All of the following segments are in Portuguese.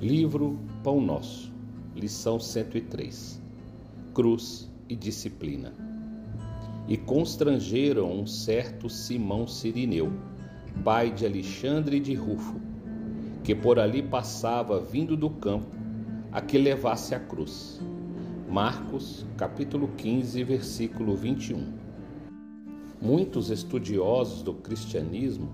Livro Pão Nosso, lição 103: Cruz e Disciplina. E constrangeram um certo Simão Sirineu, pai de Alexandre de Rufo, que por ali passava vindo do campo, a que levasse a cruz. Marcos, capítulo 15, versículo 21. Muitos estudiosos do cristianismo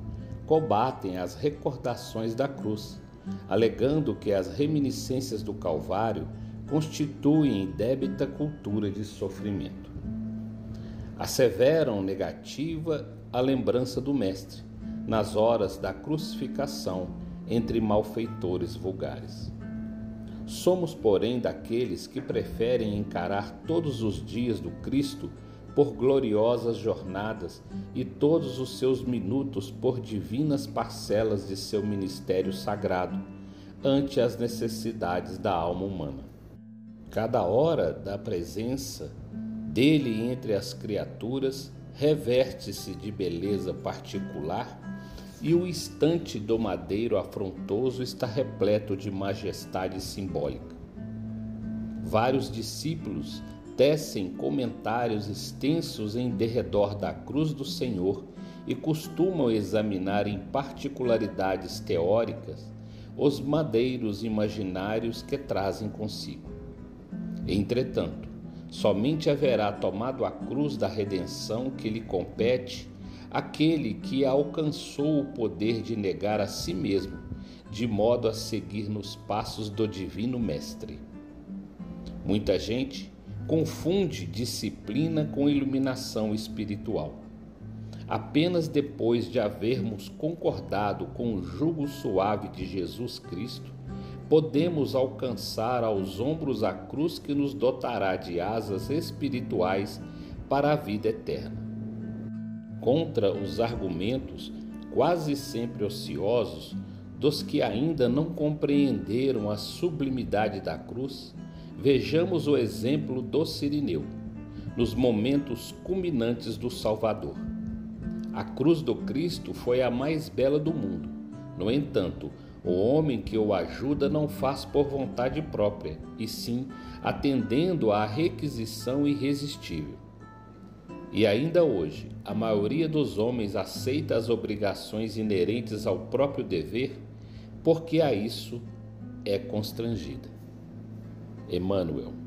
combatem as recordações da cruz, alegando que as reminiscências do Calvário constituem débita cultura de sofrimento. Asseveram negativa a lembrança do Mestre nas horas da crucificação entre malfeitores vulgares. Somos, porém, daqueles que preferem encarar todos os dias do Cristo por gloriosas jornadas e todos os seus minutos por divinas parcelas de seu ministério sagrado, ante as necessidades da alma humana. Cada hora da presença dele entre as criaturas reverte-se de beleza particular e o instante do madeiro afrontoso está repleto de majestade simbólica. Vários discípulos tecem comentários extensos em derredor da cruz do Senhor e costumam examinar em particularidades teóricas os madeiros imaginários que trazem consigo. Entretanto, somente haverá tomado a cruz da redenção que lhe compete aquele que alcançou o poder de negar a si mesmo, de modo a seguir nos passos do Divino Mestre. Muita gente confunde disciplina com iluminação espiritual. Apenas depois de havermos concordado com o jugo suave de Jesus Cristo, podemos alcançar aos ombros a cruz que nos dotará de asas espirituais para a vida eterna. Contra os argumentos, quase sempre ociosos, dos que ainda não compreenderam a sublimidade da cruz, Vejamos o exemplo do Sirineu, nos momentos culminantes do Salvador. A cruz do Cristo foi a mais bela do mundo. No entanto, o homem que o ajuda não faz por vontade própria, e sim atendendo à requisição irresistível. E ainda hoje, a maioria dos homens aceita as obrigações inerentes ao próprio dever porque a isso é constrangida. Emmanuel.